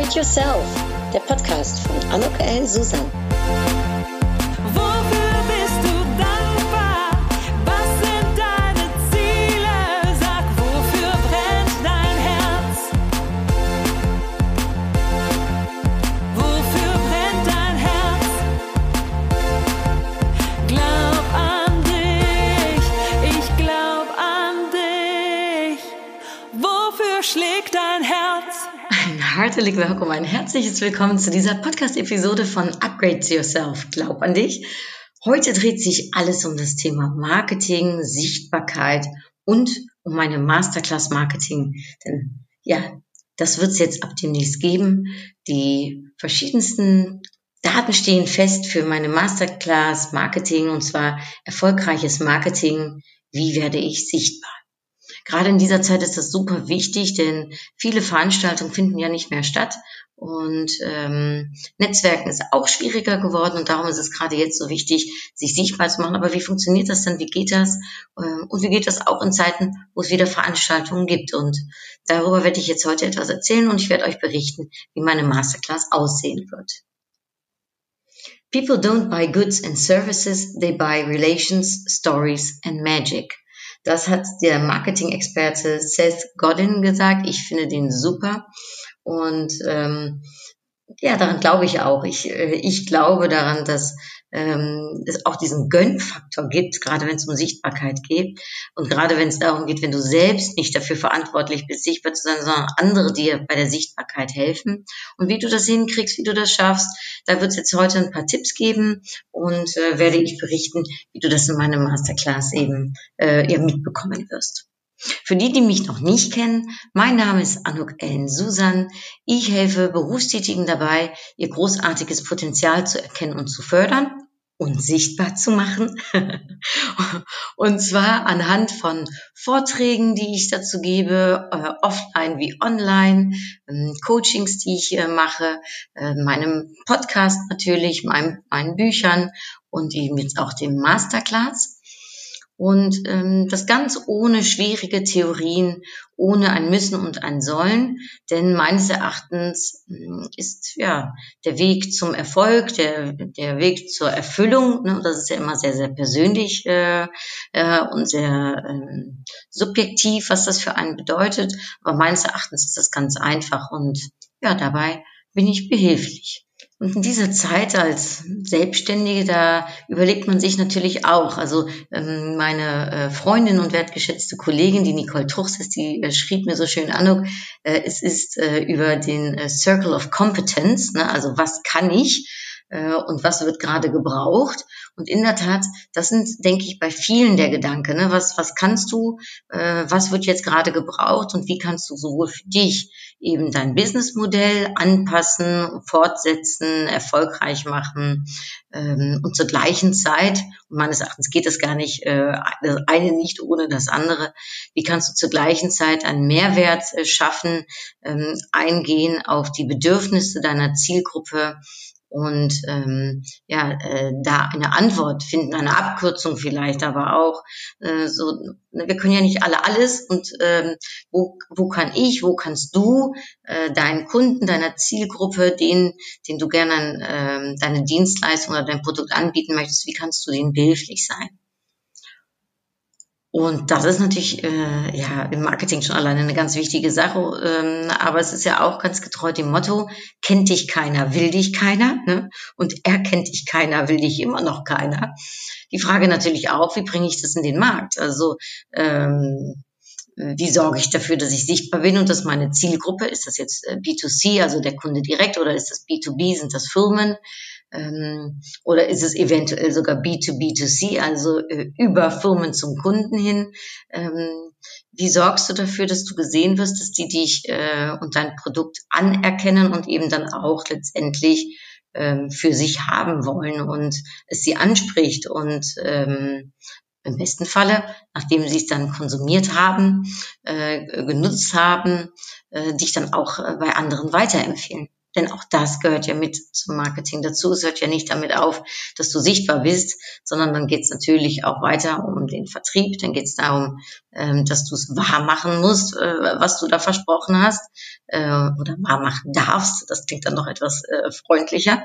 Upgrade Yourself, der Podcast von Anok L. Susan. Herzlich willkommen, ein herzliches Willkommen zu dieser Podcast-Episode von Upgrade Yourself. Glaub an dich. Heute dreht sich alles um das Thema Marketing, Sichtbarkeit und um meine Masterclass Marketing. Denn ja, das wird es jetzt ab demnächst geben. Die verschiedensten Daten stehen fest für meine Masterclass Marketing und zwar erfolgreiches Marketing. Wie werde ich sichtbar? Gerade in dieser Zeit ist das super wichtig, denn viele Veranstaltungen finden ja nicht mehr statt und ähm, Netzwerken ist auch schwieriger geworden und darum ist es gerade jetzt so wichtig, sich sichtbar zu machen. Aber wie funktioniert das dann? Wie geht das? Ähm, und wie geht das auch in Zeiten, wo es wieder Veranstaltungen gibt? Und darüber werde ich jetzt heute etwas erzählen und ich werde euch berichten, wie meine Masterclass aussehen wird. People don't buy goods and services, they buy relations, stories and magic. Das hat der Marketing-Experte Seth Godin gesagt. Ich finde den super. Und ähm, ja, daran glaube ich auch. Ich, äh, ich glaube daran, dass ähm, es auch diesen Gönnfaktor gibt, gerade wenn es um Sichtbarkeit geht und gerade wenn es darum geht, wenn du selbst nicht dafür verantwortlich bist, sichtbar zu sein, sondern andere dir bei der Sichtbarkeit helfen. Und wie du das hinkriegst, wie du das schaffst, da wird es jetzt heute ein paar Tipps geben und äh, werde ich berichten, wie du das in meinem Masterclass eben äh, ja, mitbekommen wirst. Für die, die mich noch nicht kennen, mein Name ist Anuk Ellen Susan. Ich helfe Berufstätigen dabei, ihr großartiges Potenzial zu erkennen und zu fördern und sichtbar zu machen. und zwar anhand von Vorträgen, die ich dazu gebe, äh, offline wie online, ähm, Coachings, die ich äh, mache, äh, meinem Podcast natürlich, meinem, meinen Büchern und eben jetzt auch dem Masterclass. Und ähm, das ganz ohne schwierige Theorien, ohne ein Müssen und ein Sollen. Denn meines Erachtens äh, ist ja der Weg zum Erfolg, der, der Weg zur Erfüllung, ne, das ist ja immer sehr, sehr persönlich äh, äh, und sehr äh, subjektiv, was das für einen bedeutet. Aber meines Erachtens ist das ganz einfach und ja, dabei bin ich behilflich. Und in dieser Zeit als Selbstständige, da überlegt man sich natürlich auch, also ähm, meine äh, Freundin und wertgeschätzte Kollegin, die Nicole Truchs ist, die äh, schrieb mir so schön an, äh, es ist über den Circle of Competence, ne, also was kann ich äh, und was wird gerade gebraucht. Und in der Tat, das sind, denke ich, bei vielen der Gedanken. Ne? Was, was kannst du, äh, was wird jetzt gerade gebraucht und wie kannst du sowohl für dich eben dein Businessmodell anpassen, fortsetzen, erfolgreich machen ähm, und zur gleichen Zeit, und meines Erachtens geht es gar nicht, äh, das eine nicht ohne das andere, wie kannst du zur gleichen Zeit einen Mehrwert äh, schaffen, ähm, eingehen auf die Bedürfnisse deiner Zielgruppe, und ähm, ja, äh, da eine Antwort finden, eine Abkürzung vielleicht, aber auch äh, so, ne, wir können ja nicht alle alles und ähm, wo, wo kann ich, wo kannst du äh, deinen Kunden, deiner Zielgruppe, den, den du gerne äh, deine Dienstleistung oder dein Produkt anbieten möchtest, wie kannst du denen behilflich sein? Und das ist natürlich äh, ja im Marketing schon alleine eine ganz wichtige Sache. Ähm, aber es ist ja auch ganz getreu dem Motto: Kennt dich keiner, will dich keiner. Ne? Und erkennt dich keiner, will dich immer noch keiner. Die Frage natürlich auch: Wie bringe ich das in den Markt? Also ähm, wie sorge ich dafür, dass ich sichtbar bin und dass meine Zielgruppe, ist das jetzt äh, B2C, also der Kunde direkt, oder ist das B2B, sind das Firmen? Ähm, oder ist es eventuell sogar B2B2C, also äh, über Firmen zum Kunden hin? Ähm, wie sorgst du dafür, dass du gesehen wirst, dass die dich äh, und dein Produkt anerkennen und eben dann auch letztendlich ähm, für sich haben wollen und es sie anspricht und ähm, im besten Falle, nachdem sie es dann konsumiert haben, äh, genutzt haben, äh, dich dann auch äh, bei anderen weiterempfehlen. Denn auch das gehört ja mit zum Marketing dazu. Es hört ja nicht damit auf, dass du sichtbar bist, sondern dann geht es natürlich auch weiter um den Vertrieb. Dann geht es darum, ähm, dass du es wahr machen musst, äh, was du da versprochen hast äh, oder wahr machen darfst. Das klingt dann noch etwas äh, freundlicher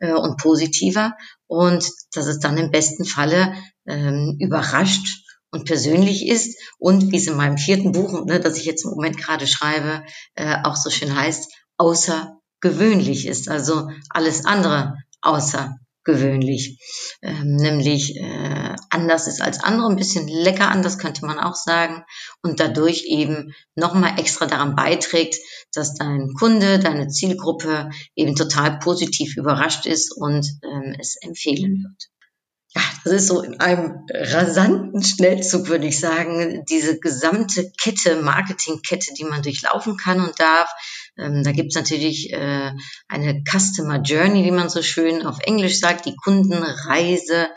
und positiver. Und dass es dann im besten Falle ähm, überrascht und persönlich ist und wie es in meinem vierten Buch, ne, das ich jetzt im Moment gerade schreibe, auch so schön heißt, außergewöhnlich ist. Also alles andere außergewöhnlich. Ähm, nämlich äh, anders ist als andere, ein bisschen lecker anders könnte man auch sagen und dadurch eben nochmal extra daran beiträgt, dass dein Kunde, deine Zielgruppe eben total positiv überrascht ist und ähm, es empfehlen wird ja, das ist so in einem rasanten Schnellzug, würde ich sagen, diese gesamte Kette, Marketingkette, die man durchlaufen kann und darf. Ähm, da gibt's natürlich äh, eine Customer Journey, wie man so schön auf Englisch sagt, die Kundenreise,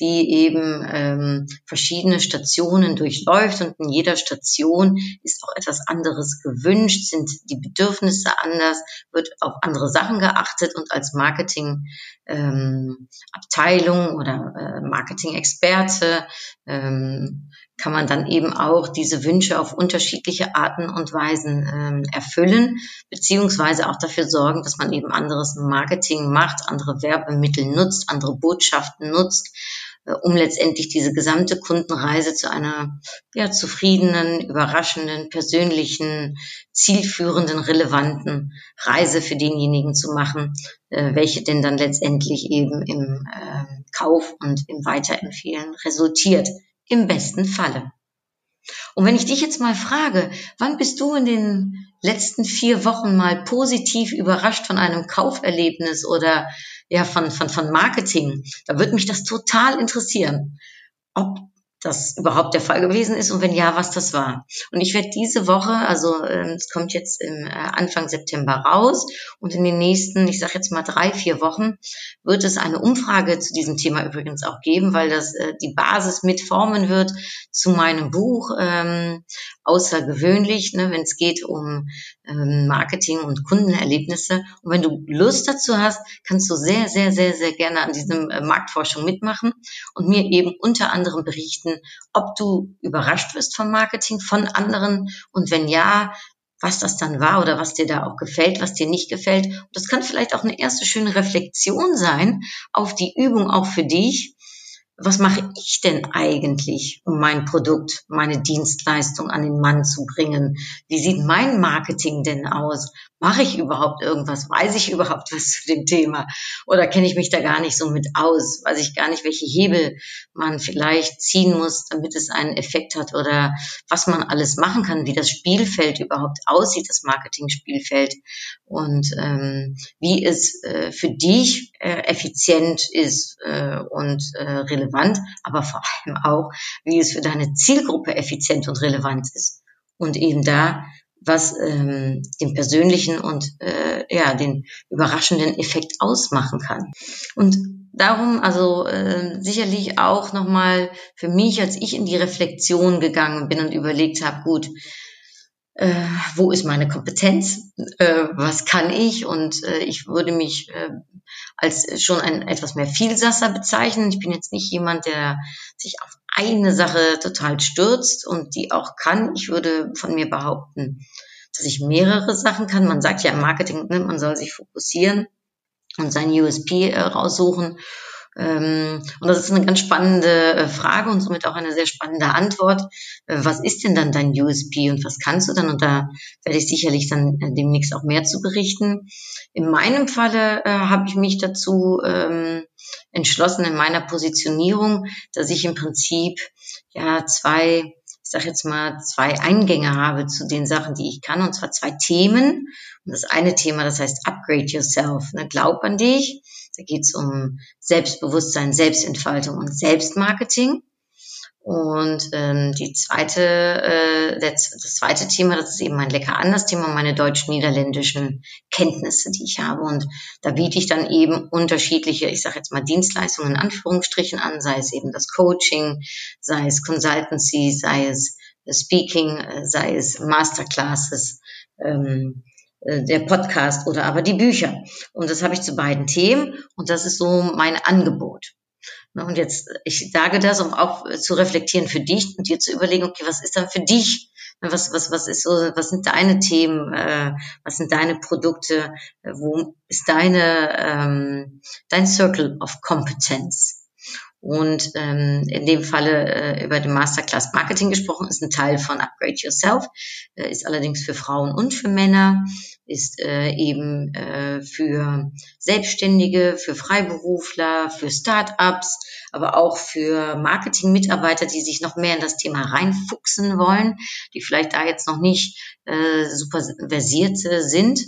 die eben ähm, verschiedene Stationen durchläuft und in jeder Station ist auch etwas anderes gewünscht, sind die Bedürfnisse anders, wird auf andere Sachen geachtet und als Marketing ähm, Abteilung oder äh, Marketing-Experte ähm, kann man dann eben auch diese Wünsche auf unterschiedliche Arten und Weisen ähm, erfüllen, beziehungsweise auch dafür sorgen, dass man eben anderes Marketing macht, andere Werbemittel nutzt, andere Botschaften nutzt äh, um letztendlich diese gesamte Kundenreise zu einer ja, zufriedenen, überraschenden, persönlichen, zielführenden, relevanten Reise für denjenigen zu machen, äh, welche denn dann letztendlich eben im äh, Kauf und im Weiterempfehlen resultiert. Im besten Falle. Und wenn ich dich jetzt mal frage, wann bist du in den letzten vier Wochen mal positiv überrascht von einem Kauferlebnis oder ja, von, von, von Marketing, da würde mich das total interessieren, ob das überhaupt der Fall gewesen ist und wenn ja, was das war. Und ich werde diese Woche, also ähm, es kommt jetzt im äh, Anfang September raus und in den nächsten, ich sage jetzt mal drei, vier Wochen, wird es eine Umfrage zu diesem Thema übrigens auch geben, weil das äh, die Basis mitformen wird zu meinem Buch ähm, außergewöhnlich, ne, wenn es geht um ähm, Marketing und Kundenerlebnisse. Und wenn du Lust dazu hast, kannst du sehr, sehr, sehr, sehr gerne an diesem äh, Marktforschung mitmachen und mir eben unter anderem berichten, ob du überrascht wirst vom Marketing von anderen und wenn ja, was das dann war oder was dir da auch gefällt, was dir nicht gefällt. Und das kann vielleicht auch eine erste schöne Reflexion sein auf die Übung auch für dich, was mache ich denn eigentlich, um mein Produkt, meine Dienstleistung an den Mann zu bringen? Wie sieht mein Marketing denn aus? Mache ich überhaupt irgendwas? Weiß ich überhaupt was zu dem Thema? Oder kenne ich mich da gar nicht so mit aus? Weiß ich gar nicht, welche Hebel man vielleicht ziehen muss, damit es einen Effekt hat oder was man alles machen kann, wie das Spielfeld überhaupt aussieht, das Marketing-Spielfeld und ähm, wie es äh, für dich äh, effizient ist äh, und äh, relevant, aber vor allem auch, wie es für deine Zielgruppe effizient und relevant ist. Und eben da was ähm, den persönlichen und äh, ja den überraschenden Effekt ausmachen kann. Und darum also äh, sicherlich auch nochmal für mich, als ich in die Reflexion gegangen bin und überlegt habe, gut, äh, wo ist meine Kompetenz, äh, was kann ich und äh, ich würde mich äh, als schon ein etwas mehr Vielsasser bezeichnen. Ich bin jetzt nicht jemand, der sich auf eine Sache total stürzt und die auch kann. Ich würde von mir behaupten, dass ich mehrere Sachen kann. Man sagt ja im Marketing, ne, man soll sich fokussieren und sein USP äh, raussuchen. Ähm, und das ist eine ganz spannende äh, Frage und somit auch eine sehr spannende Antwort. Äh, was ist denn dann dein USP und was kannst du dann? Und da werde ich sicherlich dann äh, demnächst auch mehr zu berichten. In meinem Falle äh, habe ich mich dazu ähm, entschlossen in meiner Positionierung, dass ich im Prinzip ja zwei ich sage jetzt mal, zwei Eingänge habe zu den Sachen, die ich kann, und zwar zwei Themen. Und das eine Thema, das heißt Upgrade Yourself, ne? glaub an dich. Da geht es um Selbstbewusstsein, Selbstentfaltung und Selbstmarketing. Und ähm, die zweite, äh, das, das zweite Thema, das ist eben mein lecker anders Thema, meine deutsch-niederländischen Kenntnisse, die ich habe. Und da biete ich dann eben unterschiedliche, ich sage jetzt mal Dienstleistungen in Anführungsstrichen an, sei es eben das Coaching, sei es Consultancy, sei es Speaking, sei es Masterclasses. Ähm, äh, der Podcast oder aber die Bücher. Und das habe ich zu beiden Themen und das ist so mein Angebot. Und jetzt, ich sage das, um auch zu reflektieren für dich und dir zu überlegen, okay, was ist dann für dich? Was, was, was ist so, was sind deine Themen? Äh, was sind deine Produkte? Wo ist deine, ähm, dein Circle of Competence? Und ähm, in dem Falle äh, über den Masterclass Marketing gesprochen, ist ein Teil von Upgrade Yourself, äh, ist allerdings für Frauen und für Männer, ist äh, eben äh, für Selbstständige, für Freiberufler, für Startups, aber auch für Marketing-Mitarbeiter, die sich noch mehr in das Thema reinfuchsen wollen, die vielleicht da jetzt noch nicht äh, super versiert sind.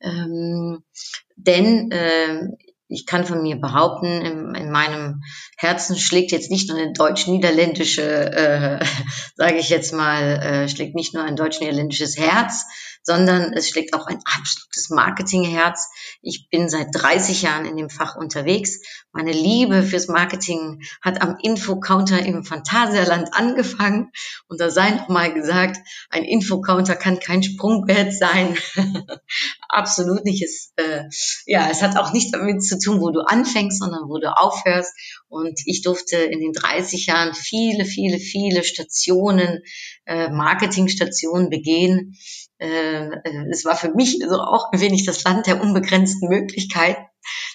Ähm, denn äh, ich kann von mir behaupten, in, in meinem Herzen schlägt jetzt nicht nur eine deutsch-niederländische, äh, sage ich jetzt mal, äh, schlägt nicht nur ein deutsch-niederländisches Herz, sondern es schlägt auch ein absolutes Marketingherz. Ich bin seit 30 Jahren in dem Fach unterwegs. Meine Liebe fürs Marketing hat am Infocounter im Phantasialand angefangen. Und da sei noch mal gesagt, ein Infocounter kann kein Sprungbrett sein. Absolut nicht. Es, äh, ja, es hat auch nichts damit zu tun, wo du anfängst, sondern wo du aufhörst. Und ich durfte in den 30 Jahren viele, viele, viele Stationen, äh, Marketingstationen begehen äh, es war für mich so auch ein wenig das Land der unbegrenzten Möglichkeiten.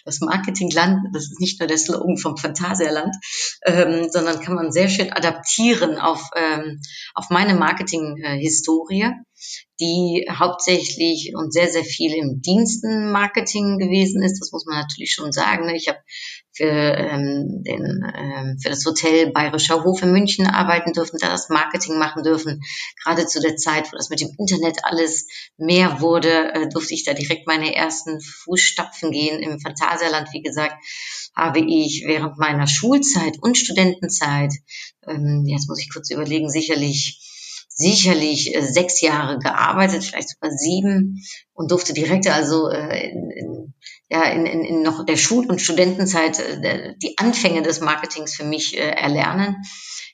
Das Marketingland, das ist nicht nur der Slogan vom Phantasialand, ähm, sondern kann man sehr schön adaptieren auf, ähm, auf meine Marketing-Historie, die hauptsächlich und sehr, sehr viel im Dienstenmarketing gewesen ist. Das muss man natürlich schon sagen. Ich habe für, ähm, den, ähm, für das Hotel Bayerischer Hof in München arbeiten dürfen, da das Marketing machen dürfen. Gerade zu der Zeit, wo das mit dem Internet alles mehr wurde, äh, durfte ich da direkt meine ersten Fußstapfen gehen. Im Phantasialand, wie gesagt, habe ich während meiner Schulzeit und Studentenzeit, ähm, jetzt muss ich kurz überlegen, sicherlich sicherlich äh, sechs Jahre gearbeitet, vielleicht sogar sieben und durfte direkt also äh, in, in, ja, in, in, noch der Schul- und Studentenzeit äh, die Anfänge des Marketings für mich erlernen.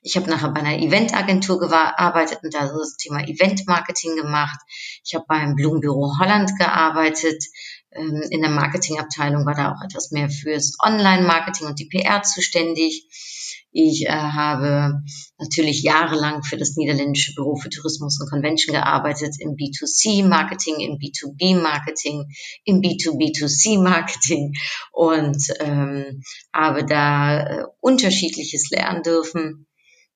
Ich habe nachher bei einer Eventagentur gearbeitet und da so das Thema Event-Marketing gemacht. Ich habe beim Blumenbüro Holland gearbeitet. Ähm, in der Marketingabteilung war da auch etwas mehr fürs Online-Marketing und die PR zuständig. Ich äh, habe natürlich jahrelang für das niederländische Büro für Tourismus und Convention gearbeitet, im B2C-Marketing, im B2B-Marketing, im B2B2C-Marketing und ähm, habe da äh, unterschiedliches lernen dürfen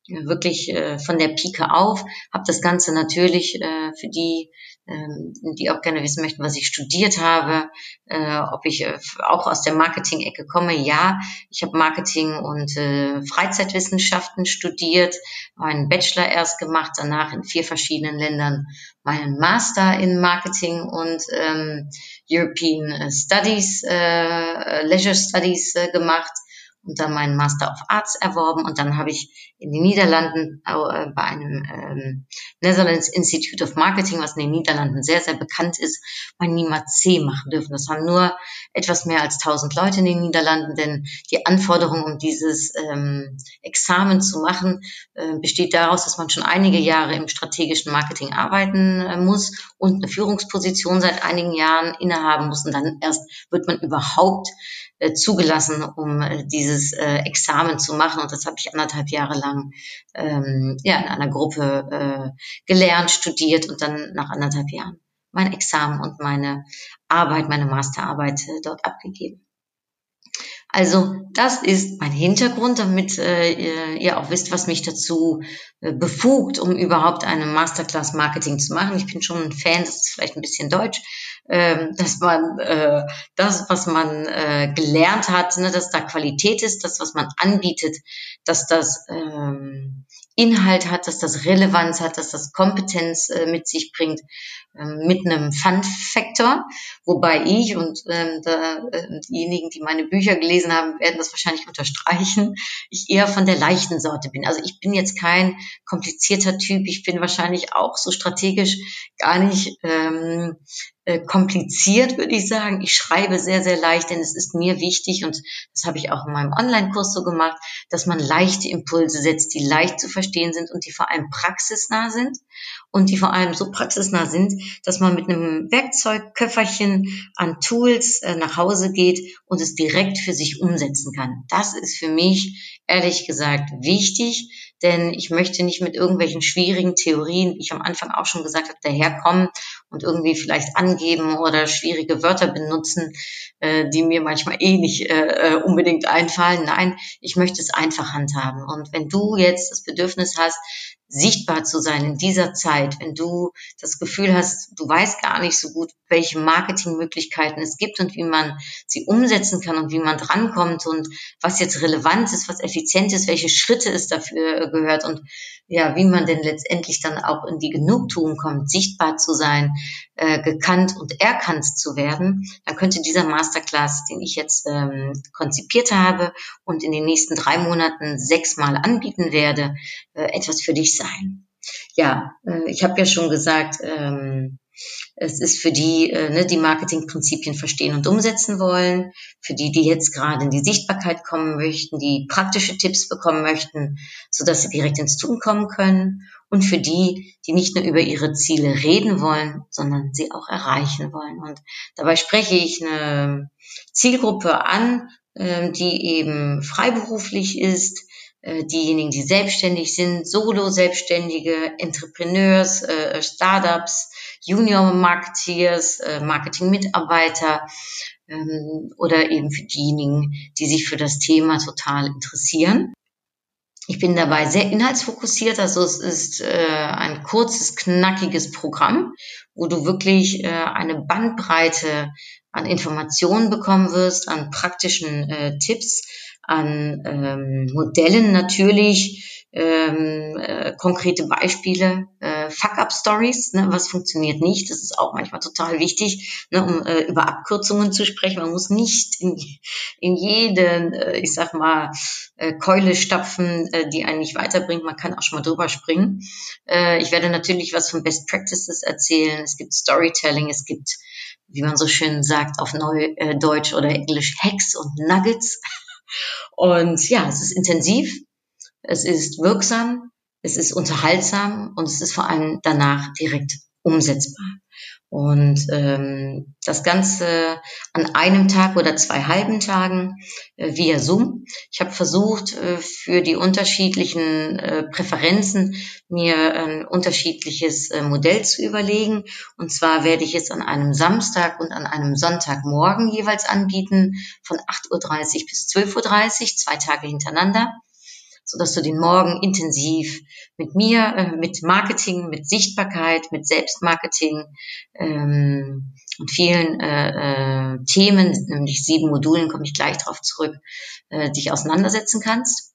wirklich äh, von der Pike auf, habe das Ganze natürlich äh, für die, die auch gerne wissen möchten, was ich studiert habe, äh, ob ich äh, auch aus der Marketing-Ecke komme. Ja, ich habe Marketing und äh, Freizeitwissenschaften studiert, meinen Bachelor erst gemacht, danach in vier verschiedenen Ländern meinen Master in Marketing und ähm, European Studies, Leisure Studies gemacht und dann meinen Master of Arts erworben und dann habe ich in den Niederlanden äh, bei einem ähm, Netherlands Institute of Marketing, was in den Niederlanden sehr, sehr bekannt ist, mein NIMA C machen dürfen. Das haben nur etwas mehr als 1000 Leute in den Niederlanden, denn die Anforderung, um dieses ähm, Examen zu machen, äh, besteht daraus, dass man schon einige Jahre im strategischen Marketing arbeiten äh, muss und eine Führungsposition seit einigen Jahren innehaben muss und dann erst wird man überhaupt äh, zugelassen, um äh, dieses äh, Examen zu machen. Und das habe ich anderthalb Jahre lang ähm, ja, in einer Gruppe äh, gelernt, studiert und dann nach anderthalb Jahren mein Examen und meine Arbeit, meine Masterarbeit äh, dort abgegeben. Also das ist mein Hintergrund, damit äh, ihr auch wisst, was mich dazu äh, befugt, um überhaupt eine Masterclass Marketing zu machen. Ich bin schon ein Fan, das ist vielleicht ein bisschen deutsch, dass man äh, das, was man äh, gelernt hat, ne, dass da Qualität ist, das, was man anbietet, dass das ähm, Inhalt hat, dass das Relevanz hat, dass das Kompetenz äh, mit sich bringt, ähm, mit einem Fun-Factor, wobei ich und ähm, äh, diejenigen, die meine Bücher gelesen haben, werden das wahrscheinlich unterstreichen, ich eher von der leichten Sorte bin. Also ich bin jetzt kein komplizierter Typ, ich bin wahrscheinlich auch so strategisch gar nicht ähm, äh, kompliziert, würde ich sagen. Ich schreibe sehr, sehr leicht, denn es ist mir wichtig und das habe ich auch in meinem Online-Kurs so gemacht, dass man leichte Impulse setzt, die leicht zu verstehen verstehen sind und die vor allem praxisnah sind und die vor allem so praxisnah sind, dass man mit einem Werkzeugköfferchen an Tools äh, nach Hause geht und es direkt für sich umsetzen kann. Das ist für mich ehrlich gesagt wichtig, denn ich möchte nicht mit irgendwelchen schwierigen Theorien, wie ich am Anfang auch schon gesagt habe, daherkommen und irgendwie vielleicht angeben oder schwierige Wörter benutzen, äh, die mir manchmal eh nicht äh, äh unbedingt einfallen. Nein, ich möchte es einfach handhaben. Und wenn du jetzt das Bedürfnis hast, sichtbar zu sein in dieser Zeit, wenn du das Gefühl hast, du weißt gar nicht so gut, welche Marketingmöglichkeiten es gibt und wie man sie umsetzen kann und wie man drankommt und was jetzt relevant ist, was effizient ist, welche Schritte es dafür gehört und ja, wie man denn letztendlich dann auch in die Genugtuung kommt, sichtbar zu sein, äh, gekannt und erkannt zu werden, dann könnte dieser Masterclass, den ich jetzt ähm, konzipiert habe und in den nächsten drei Monaten sechsmal anbieten werde, äh, etwas für dich sein. Ja, äh, ich habe ja schon gesagt, ähm, es ist für die, äh, ne, die Marketingprinzipien verstehen und umsetzen wollen, für die, die jetzt gerade in die Sichtbarkeit kommen möchten, die praktische Tipps bekommen möchten, so dass sie direkt ins Tun kommen können und für die, die nicht nur über ihre Ziele reden wollen, sondern sie auch erreichen wollen. Und dabei spreche ich eine Zielgruppe an, äh, die eben freiberuflich ist, äh, diejenigen, die selbstständig sind, Solo-Selbstständige, Entrepreneurs, äh, Startups, Junior-Marketeers, äh, Marketing-Mitarbeiter ähm, oder eben für diejenigen, die sich für das Thema total interessieren. Ich bin dabei sehr inhaltsfokussiert, also es ist äh, ein kurzes, knackiges Programm, wo du wirklich äh, eine Bandbreite an Informationen bekommen wirst, an praktischen äh, Tipps, an ähm, Modellen natürlich, ähm, äh, konkrete Beispiele, äh, Fuck-up-Stories, ne, was funktioniert nicht, das ist auch manchmal total wichtig, ne, um äh, über Abkürzungen zu sprechen. Man muss nicht in, in jeden, äh, ich sag mal, äh, Keule stapfen, äh, die einen nicht weiterbringt. Man kann auch schon mal drüber springen. Äh, ich werde natürlich was von Best Practices erzählen. Es gibt Storytelling, es gibt, wie man so schön sagt, auf Neu äh, oder Englisch Hacks und Nuggets. Und ja, es ist intensiv, es ist wirksam, es ist unterhaltsam und es ist vor allem danach direkt umsetzbar. Und ähm, das Ganze an einem Tag oder zwei halben Tagen äh, via Zoom. Ich habe versucht, äh, für die unterschiedlichen äh, Präferenzen mir ein unterschiedliches äh, Modell zu überlegen. Und zwar werde ich es an einem Samstag und an einem Sonntagmorgen jeweils anbieten, von 8.30 Uhr bis 12.30 Uhr, zwei Tage hintereinander so dass du den Morgen intensiv mit mir, äh, mit Marketing, mit Sichtbarkeit, mit Selbstmarketing ähm, und vielen äh, äh, Themen, nämlich sieben Modulen, komme ich gleich darauf zurück, äh, dich auseinandersetzen kannst.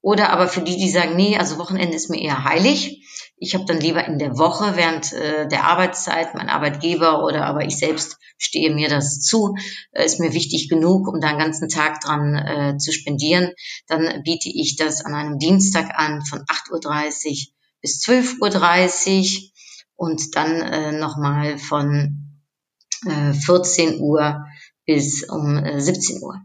Oder aber für die, die sagen, nee, also Wochenende ist mir eher heilig. Ich habe dann lieber in der Woche während äh, der Arbeitszeit mein Arbeitgeber oder aber ich selbst stehe mir das zu, äh, ist mir wichtig genug, um da einen ganzen Tag dran äh, zu spendieren. Dann biete ich das an einem Dienstag an von 8.30 Uhr bis 12.30 Uhr und dann äh, nochmal von äh, 14 Uhr bis um äh, 17 Uhr.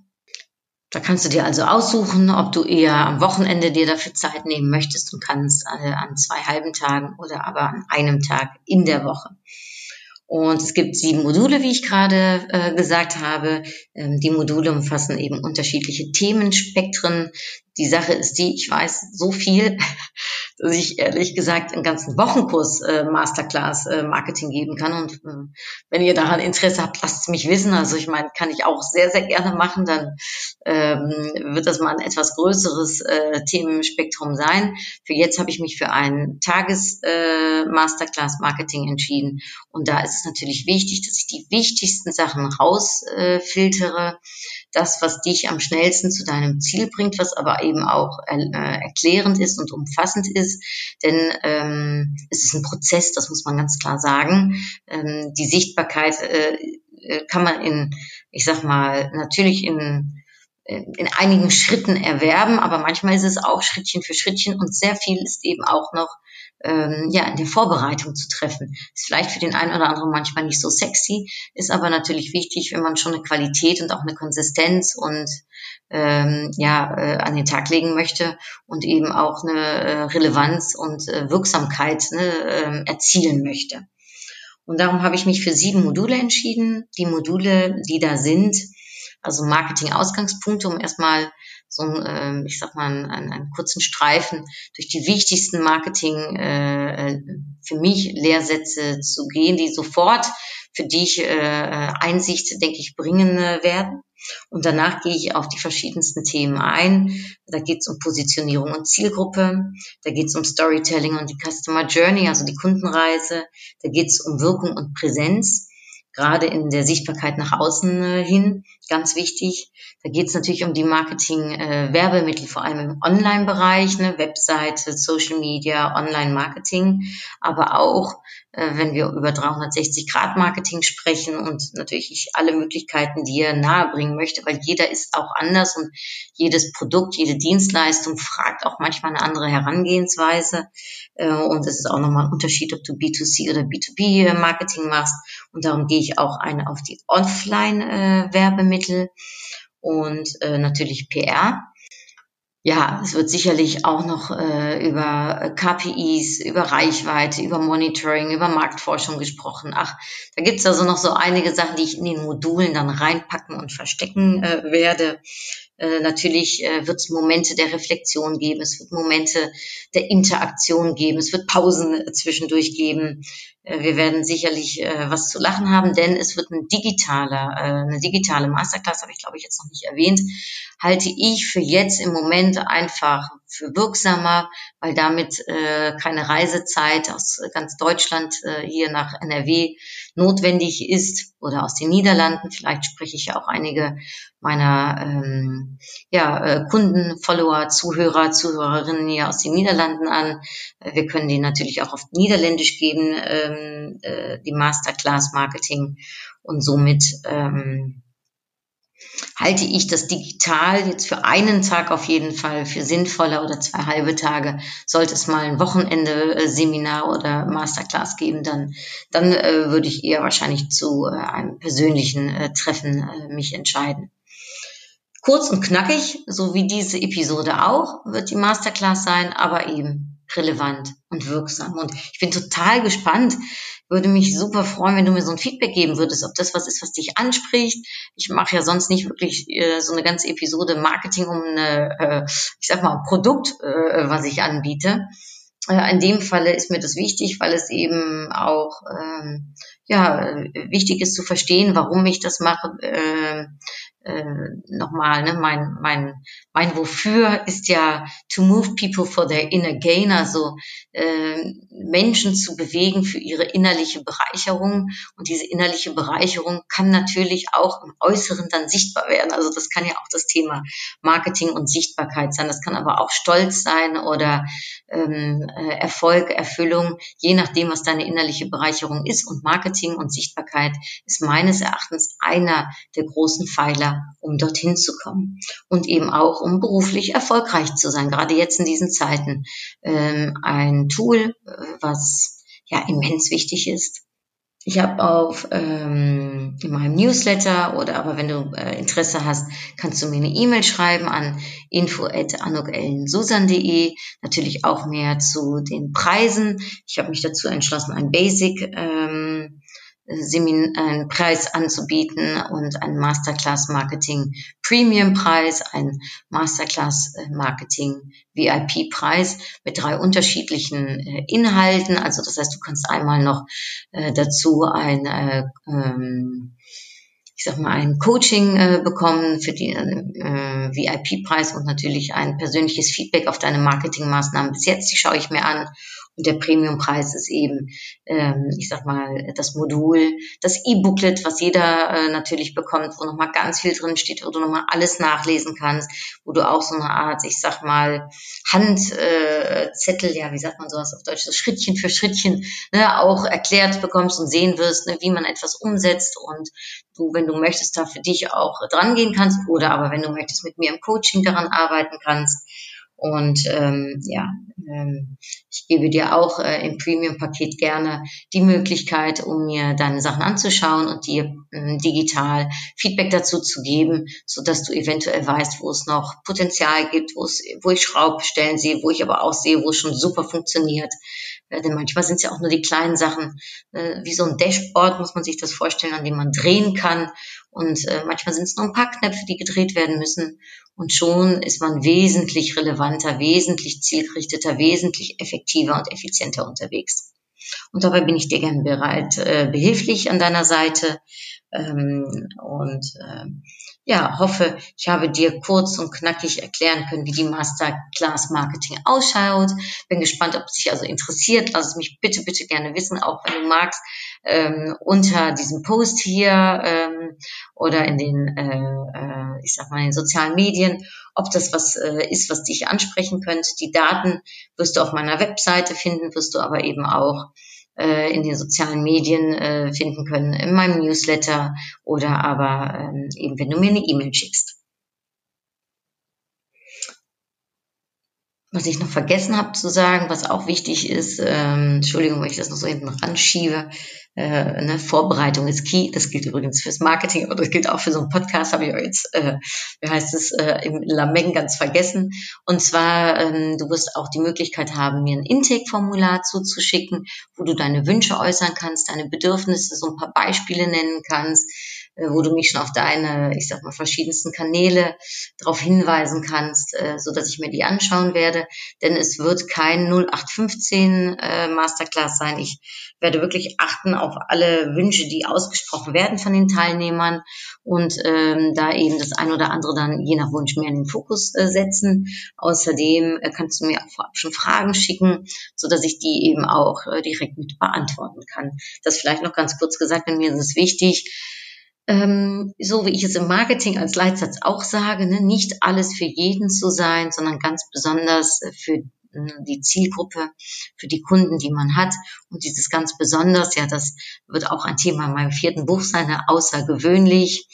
Da kannst du dir also aussuchen, ob du eher am Wochenende dir dafür Zeit nehmen möchtest und kannst an zwei halben Tagen oder aber an einem Tag in der Woche. Und es gibt sieben Module, wie ich gerade äh, gesagt habe. Ähm, die Module umfassen eben unterschiedliche Themenspektren. Die Sache ist die, ich weiß so viel, dass ich ehrlich gesagt einen ganzen Wochenkurs äh, Masterclass äh, Marketing geben kann. Und äh, wenn ihr daran Interesse habt, lasst es mich wissen. Also ich meine, kann ich auch sehr, sehr gerne machen. Dann ähm, wird das mal ein etwas größeres äh, Themenspektrum sein. Für jetzt habe ich mich für einen Tages äh, Masterclass Marketing entschieden. Und da ist es natürlich wichtig, dass ich die wichtigsten Sachen rausfiltere. Äh, das, was dich am schnellsten zu deinem Ziel bringt, was aber eben auch äh, erklärend ist und umfassend ist. Denn ähm, es ist ein Prozess, das muss man ganz klar sagen. Ähm, die Sichtbarkeit äh, äh kann man in, ich sag mal, natürlich in in einigen Schritten erwerben, aber manchmal ist es auch Schrittchen für Schrittchen und sehr viel ist eben auch noch ähm, ja, in der Vorbereitung zu treffen. Ist vielleicht für den einen oder anderen manchmal nicht so sexy, ist aber natürlich wichtig, wenn man schon eine Qualität und auch eine Konsistenz und ähm, ja, äh, an den Tag legen möchte und eben auch eine äh, Relevanz und äh, Wirksamkeit ne, äh, erzielen möchte. Und darum habe ich mich für sieben Module entschieden. Die Module, die da sind, also Marketing-Ausgangspunkte, um erstmal so einen, äh, ich sag mal, einen, einen, kurzen Streifen durch die wichtigsten Marketing äh, für mich Lehrsätze zu gehen, die sofort für dich äh, Einsicht, denke ich, bringen äh, werden. Und danach gehe ich auf die verschiedensten Themen ein. Da geht es um Positionierung und Zielgruppe, da geht es um Storytelling und die Customer Journey, also die Kundenreise, da geht es um Wirkung und Präsenz gerade in der Sichtbarkeit nach außen äh, hin, ganz wichtig. Da geht es natürlich um die Marketing-Werbemittel, äh, vor allem im Online-Bereich, ne, Webseite, Social Media, Online-Marketing, aber auch wenn wir über 360-Grad-Marketing sprechen und natürlich ich alle Möglichkeiten dir nahebringen möchte, weil jeder ist auch anders und jedes Produkt, jede Dienstleistung fragt auch manchmal eine andere Herangehensweise. Äh, und es ist auch nochmal ein Unterschied, ob du B2C oder B2B-Marketing machst. Und darum gehe ich auch ein auf die Offline-Werbemittel und äh, natürlich PR. Ja, es wird sicherlich auch noch äh, über KPIs, über Reichweite, über Monitoring, über Marktforschung gesprochen. Ach, da gibt's also noch so einige Sachen, die ich in den Modulen dann reinpacken und verstecken äh, werde. Äh, natürlich äh, wird es Momente der Reflexion geben, es wird Momente der Interaktion geben, es wird Pausen zwischendurch geben. Äh, wir werden sicherlich äh, was zu lachen haben, denn es wird ein digitaler, äh, eine digitale Masterclass, habe ich glaube ich jetzt noch nicht erwähnt, halte ich für jetzt im Moment einfach für wirksamer, weil damit äh, keine Reisezeit aus ganz Deutschland äh, hier nach NRW notwendig ist oder aus den Niederlanden. Vielleicht spreche ich ja auch einige meiner ähm, ja, äh, Kunden, Follower, Zuhörer, Zuhörerinnen hier aus den Niederlanden an. Wir können die natürlich auch auf Niederländisch geben, ähm, äh, die Masterclass Marketing und somit ähm, halte ich das digital jetzt für einen Tag auf jeden Fall für sinnvoller oder zwei halbe Tage. Sollte es mal ein Wochenende äh, oder Masterclass geben, dann, dann äh, würde ich eher wahrscheinlich zu äh, einem persönlichen äh, Treffen äh, mich entscheiden. Kurz und knackig, so wie diese Episode auch, wird die Masterclass sein, aber eben relevant und wirksam. Und ich bin total gespannt, würde mich super freuen, wenn du mir so ein Feedback geben würdest, ob das was ist, was dich anspricht. Ich mache ja sonst nicht wirklich äh, so eine ganze Episode Marketing um eine, äh, ich sag mal, Produkt, äh, was ich anbiete. Äh, in dem Falle ist mir das wichtig, weil es eben auch ähm, ja wichtig ist zu verstehen, warum ich das mache. Äh, nochmal, ne, mein, mein, mein Wofür ist ja to move people for their inner gain, also äh, Menschen zu bewegen für ihre innerliche Bereicherung. Und diese innerliche Bereicherung kann natürlich auch im Äußeren dann sichtbar werden. Also das kann ja auch das Thema Marketing und Sichtbarkeit sein. Das kann aber auch Stolz sein oder ähm, äh, Erfolg, Erfüllung, je nachdem, was deine innerliche Bereicherung ist. Und Marketing und Sichtbarkeit ist meines Erachtens einer der großen Pfeiler um dorthin zu kommen und eben auch um beruflich erfolgreich zu sein. Gerade jetzt in diesen Zeiten ähm, ein Tool, äh, was ja immens wichtig ist. Ich habe auf ähm, in meinem Newsletter oder aber wenn du äh, Interesse hast, kannst du mir eine E-Mail schreiben an info@anukellensusan.de. Natürlich auch mehr zu den Preisen. Ich habe mich dazu entschlossen, ein Basic ähm, Semin einen Preis anzubieten und einen Masterclass Marketing Premium Preis, einen Masterclass äh, Marketing VIP Preis mit drei unterschiedlichen äh, Inhalten. Also das heißt, du kannst einmal noch äh, dazu ein äh, ähm, ich sag mal, ein Coaching äh, bekommen für den äh, VIP-Preis und natürlich ein persönliches Feedback auf deine Marketingmaßnahmen bis jetzt. Die schaue ich mir an und der Premiumpreis ist eben, ähm, ich sag mal, das Modul, das E-Booklet, was jeder äh, natürlich bekommt, wo nochmal ganz viel drin steht, wo du nochmal alles nachlesen kannst, wo du auch so eine Art, ich sag mal, Handzettel, äh, ja, wie sagt man sowas auf Deutsch, so Schrittchen für Schrittchen, ne, auch erklärt bekommst und sehen wirst, ne, wie man etwas umsetzt und du, wenn du möchtest, da für dich auch dran gehen kannst oder aber wenn du möchtest, mit mir im Coaching daran arbeiten kannst. Und ähm, ja, ähm, ich gebe dir auch äh, im Premium-Paket gerne die Möglichkeit, um mir deine Sachen anzuschauen und dir äh, digital Feedback dazu zu geben, so dass du eventuell weißt, wo es noch Potenzial gibt, wo es, wo ich Schraubstellen sehe, wo ich aber auch sehe, wo es schon super funktioniert. Äh, denn manchmal sind es ja auch nur die kleinen Sachen, äh, wie so ein Dashboard muss man sich das vorstellen, an dem man drehen kann. Und äh, manchmal sind es nur ein paar Knöpfe, die gedreht werden müssen. Und schon ist man wesentlich relevanter, wesentlich zielgerichteter, wesentlich effektiver und effizienter unterwegs. Und dabei bin ich dir gern bereit, äh, behilflich an deiner Seite. Ähm, und äh, ja, hoffe, ich habe dir kurz und knackig erklären können, wie die Masterclass Marketing ausschaut. Bin gespannt, ob es dich also interessiert. Lass es mich bitte, bitte gerne wissen, auch wenn du magst, ähm, unter diesem Post hier ähm, oder in den, äh, äh, ich sag mal, in den sozialen Medien, ob das was äh, ist, was dich ansprechen könnte. Die Daten wirst du auf meiner Webseite finden, wirst du aber eben auch äh, in den sozialen Medien äh, finden können, in meinem Newsletter oder aber ähm, eben, wenn du mir eine E-Mail schickst. Was ich noch vergessen habe zu sagen, was auch wichtig ist, ähm, Entschuldigung, wenn ich das noch so hinten ranschiebe, äh, ne, Vorbereitung ist key. Das gilt übrigens fürs Marketing, aber das gilt auch für so einen Podcast, habe ich jetzt, äh, wie heißt es, äh, im Lameng ganz vergessen. Und zwar, ähm, du wirst auch die Möglichkeit haben, mir ein Intake-Formular zuzuschicken, wo du deine Wünsche äußern kannst, deine Bedürfnisse, so ein paar Beispiele nennen kannst wo du mich schon auf deine, ich sag mal, verschiedensten Kanäle darauf hinweisen kannst, äh, so dass ich mir die anschauen werde. Denn es wird kein 0815 äh, Masterclass sein. Ich werde wirklich achten auf alle Wünsche, die ausgesprochen werden von den Teilnehmern und ähm, da eben das ein oder andere dann je nach Wunsch mehr in den Fokus äh, setzen. Außerdem äh, kannst du mir auch vorab schon Fragen schicken, so dass ich die eben auch äh, direkt mit beantworten kann. Das vielleicht noch ganz kurz gesagt, denn mir ist es wichtig, ähm, so wie ich es im Marketing als Leitsatz auch sage, ne, nicht alles für jeden zu sein, sondern ganz besonders für äh, die Zielgruppe, für die Kunden, die man hat. Und dieses ganz besonders, ja, das wird auch ein Thema in meinem vierten Buch sein, ne, außergewöhnlich,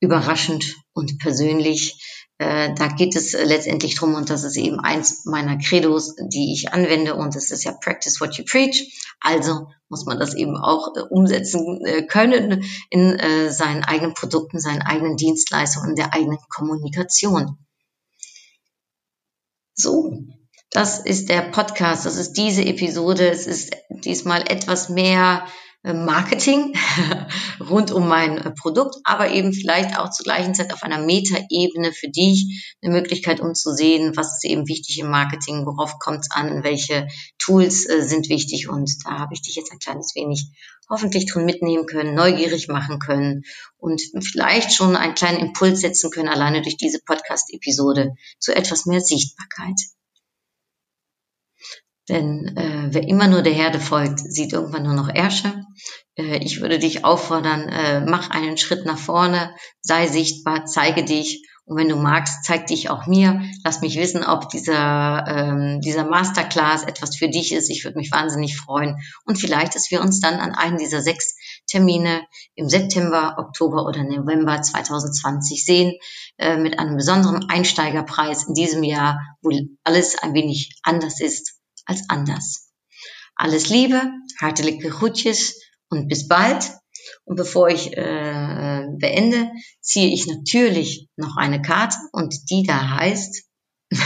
überraschend und persönlich. Äh, da geht es letztendlich drum und das ist eben eins meiner Credos, die ich anwende und es ist ja Practice what you preach. Also muss man das eben auch äh, umsetzen äh, können in äh, seinen eigenen Produkten, seinen eigenen Dienstleistungen, in der eigenen Kommunikation. So, das ist der Podcast, das ist diese Episode. Es ist diesmal etwas mehr Marketing rund um mein äh, Produkt, aber eben vielleicht auch zur gleichen Zeit auf einer Metaebene für dich eine Möglichkeit, um zu sehen, was ist eben wichtig im Marketing, worauf kommt es an, welche Tools äh, sind wichtig und da habe ich dich jetzt ein kleines wenig hoffentlich drin mitnehmen können, neugierig machen können und vielleicht schon einen kleinen Impuls setzen können, alleine durch diese Podcast-Episode zu etwas mehr Sichtbarkeit. Denn äh, wer immer nur der Herde folgt, sieht irgendwann nur noch Ärsche. Äh, ich würde dich auffordern, äh, mach einen Schritt nach vorne, sei sichtbar, zeige dich. Und wenn du magst, zeig dich auch mir. Lass mich wissen, ob dieser, ähm, dieser Masterclass etwas für dich ist. Ich würde mich wahnsinnig freuen. Und vielleicht, dass wir uns dann an einem dieser sechs Termine im September, Oktober oder November 2020 sehen, äh, mit einem besonderen Einsteigerpreis in diesem Jahr, wo alles ein wenig anders ist als anders. Alles Liebe, hartelijke groetjes und bis bald. Und bevor ich äh, beende, ziehe ich natürlich noch eine Karte und die da heißt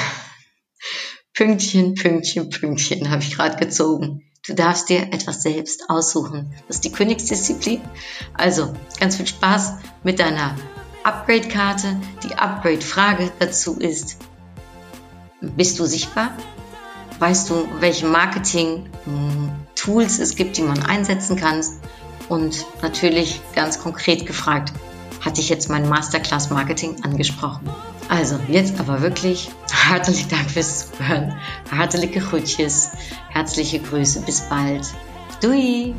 Pünktchen, Pünktchen, Pünktchen habe ich gerade gezogen. Du darfst dir etwas selbst aussuchen. Das ist die Königsdisziplin. Also ganz viel Spaß mit deiner Upgrade-Karte. Die Upgrade-Frage dazu ist, bist du sichtbar? weißt du, welche Marketing-Tools es gibt, die man einsetzen kann. Und natürlich ganz konkret gefragt, hatte ich jetzt mein Masterclass Marketing angesprochen. Also jetzt aber wirklich herzlichen Dank fürs Zuhören. Herzliche Grüße, herzliche Grüße, bis bald. Dui!